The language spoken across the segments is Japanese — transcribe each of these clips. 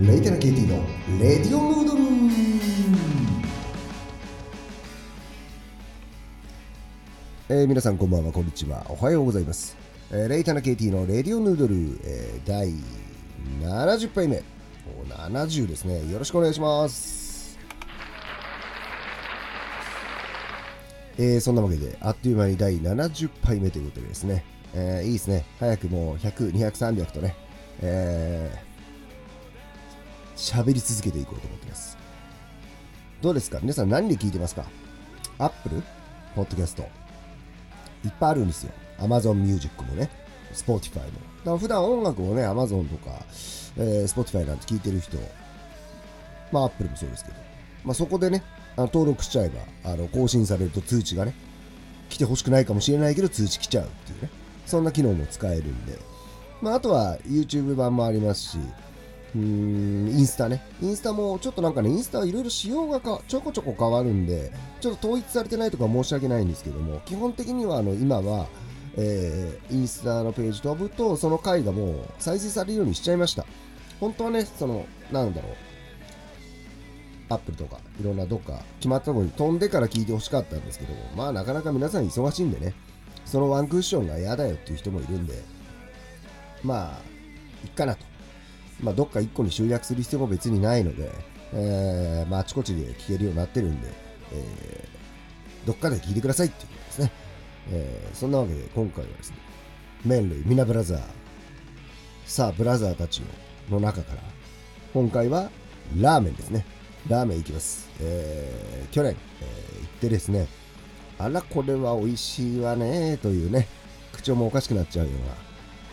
レイテナ KT のレディオヌードルえー、皆さんこんばんはこんにちは。おはようございます、えー、レイタナ KT のレディオヌードル、えー、第70杯目。お70ですね。よろしくお願いします。えー、そんなわけであっという間に第70杯目ということでですね、えー、いいですね。早くもう100、200、300とね、えー、喋り続けていこうと思ってます。どうですか？皆さん何で聞いてますか？アップルポッドキャストいっぱいあるんですよ。Amazon Music もね、Spotify も。だから普段音楽をね、Amazon とか、えー、Spotify なんて聞いてる人、まあ Apple もそうですけど、まあそこでね、あの登録しちゃえば、あの更新されると通知がね、来てほしくないかもしれないけど通知来ちゃうっていうね、そんな機能も使えるんで、まああとは YouTube 版もありますし、うーん、インスタね。インスタもちょっとなんかね、インスタはいろいろ仕様がかちょこちょこ変わるんで、ちょっと統一されてないとか申し訳ないんですけども、基本的にはあの今は、えー、インスタのページ飛ぶと、その回がもう再生されるようにしちゃいました。本当はね、その、なんだろう、アップルとか、いろんなどっか決まったところに飛んでから聞いてほしかったんですけども、まあなかなか皆さん忙しいんでね、そのワンクッションが嫌だよっていう人もいるんで、まあ、いっかなと。まあ、どっか1個に集約する必要も別にないので、えーまあ、あちこちで聞けるようになってるんで、えー、どっかで聞いてくださいっていうことですね。えー、そんなわけで今回はですね、麺類、ミナブラザー、さあ、ブラザーたちの中から、今回はラーメンですね。ラーメンいきます。えー、去年、えー、行ってですね、あら、これは美味しいわね、というね、口調もおかしくなっちゃうよ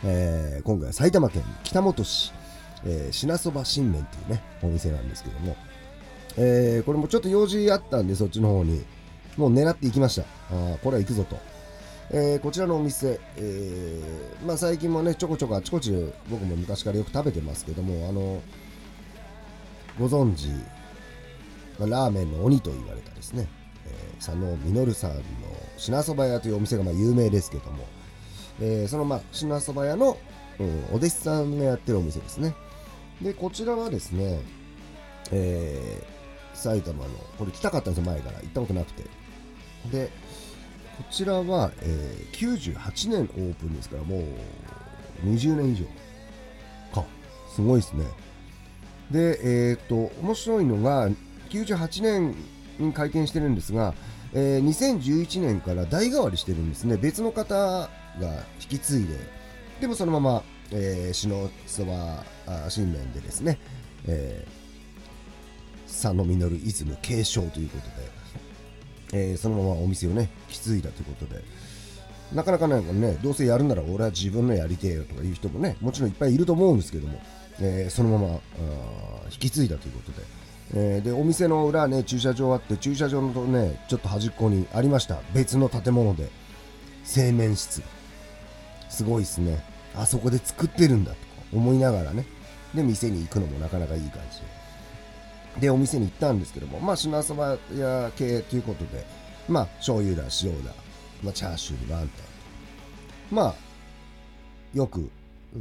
うな、えー、今回は埼玉県北本市、えー、品そば新麺っていうね、お店なんですけども、えー、これもちょっと用事あったんで、そっちの方に、もう狙っていきました。あこれは行くぞと。えー、こちらのお店、えー、まあ最近もね、ちょこちょこあちこち僕も昔からよく食べてますけども、あの、ご存知、まあ、ラーメンの鬼と言われたですね、えー、佐野実さんの品そば屋というお店がまあ有名ですけども、えー、そのまあ品そば屋の、うん、お弟子さんがやってるお店ですね。で、こちらはですね、えー、埼玉の、これ来たかったんですよ、前から。行ったことなくて。で、こちらは、えー、98年オープンですから、もう20年以上か。すごいですね。で、えっ、と、面白いのが、98年に開店してるんですが、えー、2011年から代替わりしてるんですね。別の方が引き継いで、でもそのまま、えー、篠そば新麺でですね、えー、佐野実イズム継承ということで、えー、そのままお店をね、引き継いだということで、なかなかね、どうせやるなら俺は自分のやりてえよとかいう人もね、もちろんいっぱいいると思うんですけども、えー、そのまま引き継いだということで、えー、でお店の裏ね駐車場あって駐車場のとねちょっと端っこにありました別の建物で製麺室。すごいですね。あそこで作ってるんだとか思いながらね。で店に行くのもなかなかいい感じで。でお店に行ったんですけどもまあ品そば屋系ということでまあ醤油だ塩だ、まあ、チャーシューワンタンまあよく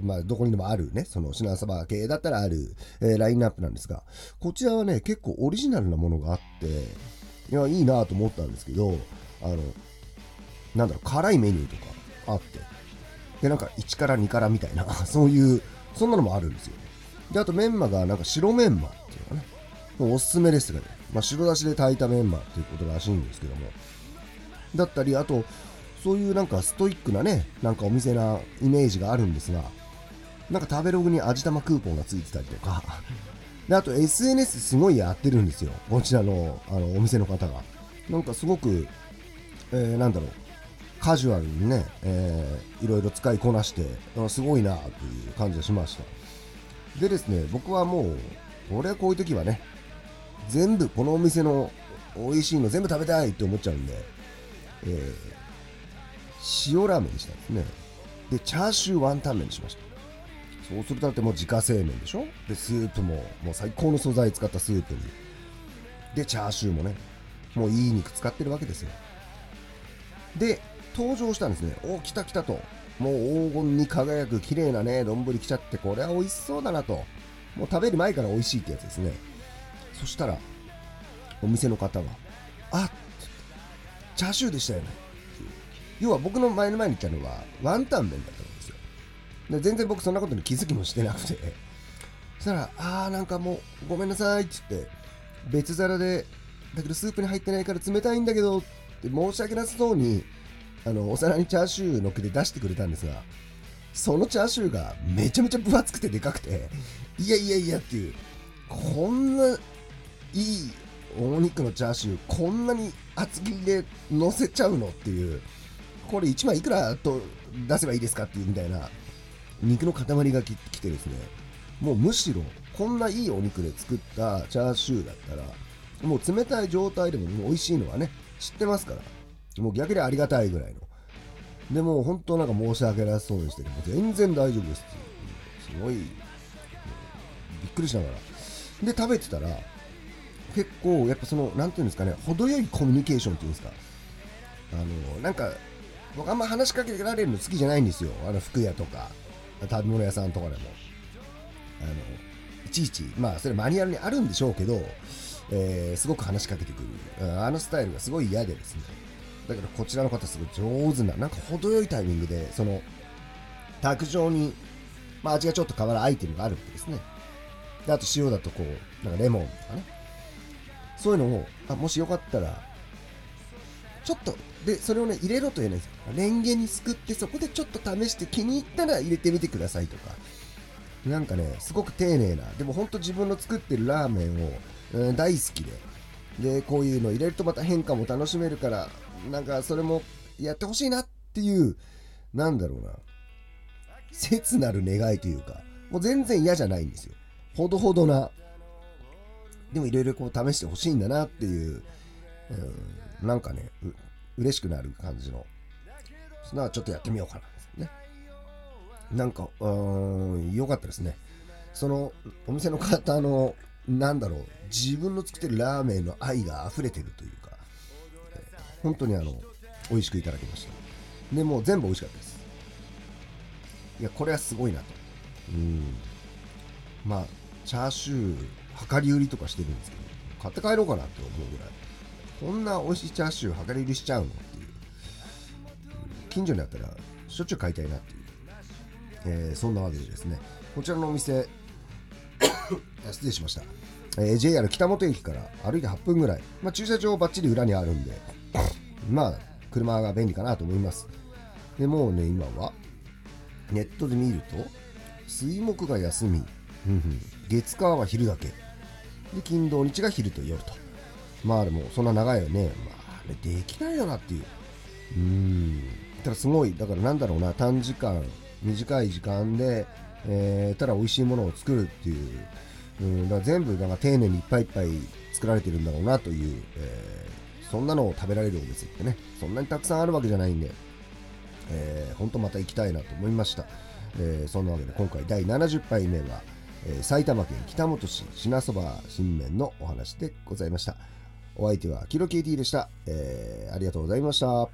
まあ、どこにでもあるね、その品そば系だったらある、えー、ラインナップなんですが、こちらはね、結構オリジナルなものがあって、いや、いいなと思ったんですけど、あの、なんだろう、辛いメニューとかあって、で、なんか1から2からみたいな、そういう、そんなのもあるんですよ。で、あとメンマがなんか白メンマっていうのがね、おすすめですがね、まあ、白だしで炊いたメンマっていうことらしいんですけども、だったり、あと、そういうなんかストイックなね、なんかお店なイメージがあるんですが、なんか食べログに味玉クーポンがついてたりとか、で、あと SNS すごいやってるんですよ。こちらのあのお店の方が。なんかすごく、えー、なんだろう、カジュアルにね、えー、いろいろ使いこなして、すごいなという感じがしました。でですね、僕はもう、俺はこういう時はね、全部、このお店の美味しいの全部食べたいって思っちゃうんで、えー、塩ラーメンにしたんですね。で、チャーシューワンタン麺にしました。そうするとだってもう自家製麺でしょ？で、スープも、もう最高の素材使ったスープに。で、チャーシューもね、もういい肉使ってるわけですよ。で、登場したんですね。お、来た来たと。もう黄金に輝く綺麗なね、丼来ちゃって、これは美味しそうだなと。もう食べる前から美味しいってやつですねそしたらお店の方が「あっチャーシューでしたよね」要は僕の前の前に言ったのはワンタン麺だったんですよで全然僕そんなことに気づきもしてなくてそしたら「あーなんかもうごめんなさい」って言って別皿でだけどスープに入ってないから冷たいんだけどって申し訳なさそうにあのお皿にチャーシューのっけて出してくれたんですがそのチャーシューがめちゃめちゃ分厚くてでかくていやいやいやっていうこんないいお肉のチャーシューこんなに厚切りで乗せちゃうのっていうこれ1枚いくらと出せばいいですかっていうみたいな肉の塊がき来てですねもうむしろこんないいお肉で作ったチャーシューだったらもう冷たい状態でももう美味しいのはね知ってますから。もう逆にありがたいぐらいの。でも本当なんか申し訳なさそうにしても全然大丈夫ですっていう。すごいびっくりしながら。で食べてたら結構やっぱその何ていうんですかね程よいコミュニケーションっていうんですか。あのなんか僕あんま話しかけられるの好きじゃないんですよ。あの服屋とか食べ物屋さんとかでも。あのいちいちまあそれマニュアルにあるんでしょうけど、えー、すごく話しかけてくる。あのスタイルがすごい嫌でですね。だからこちらの方すごい上手ななんか程よいタイミングでその卓上に、まあ、味がちょっと変わるアイテムがあるわけですね。であと塩だとこうなんかレモンとかね。そういうのをあもしよかったらちょっとでそれをね入れろと言えない。ですよレンゲにすくってそこでちょっと試して気に入ったら入れてみてくださいとか。なんかねすごく丁寧な。でも本当自分の作ってるラーメンを、えー、大好きで。でこういうの入れるとまた変化も楽しめるからなんかそれもやってほしいなっていうなんだろうな。切なる願いというかもう全然嫌じゃないんですよ。ほどほどな。でもいろいろこう試してほしいんだなっていう、うん、なんかねう嬉しくなる感じの。そんなちょっとやってみようかな。ね。なんかうーん良かったですね。そのお店の方のなんだろう自分の作ってるラーメンの愛が溢れてるというか、え、本当にあの美味しくいただきました。でもう全部美味しかったです。いやこれはすごいなと。うん。まあチャーシュー量り売りとかしてるんですけど買って帰ろうかなって思うぐらい。こんな美味しいチャーシュー量り売りしちゃうのっていう、近所にあったらしょっちゅう買いたいなっていう、えー、そんなわけでですねこちらのお店 失礼しました、えー、JR 北本駅から歩いて8分ぐらい、まあ、駐車場ばっちり裏にあるんで。まあ車が便利かなと思います。でもうね今はネットで見ると水木が休み。月火は昼だけ。で金土日が昼と夜と。まあでもそんな長いよね。まああれできないよなっていう。うん。ただすごい。だからなんだろうな。短時間短い時間で、えー、ただ美味しいものを作るっていう、うん、だ全部なんか丁寧にいっぱいいっぱい作られてるんだろうなという、えー、そんなのを食べられるお店ってねそんなにたくさんあるわけじゃないんで、えー、本当また行きたいなと思いました、えー、そんなわけで今回第70杯目は、えー、埼玉県北本市品そば新麺のお話でございました。お相手はキロ KT でした、えー、ありがとうございました。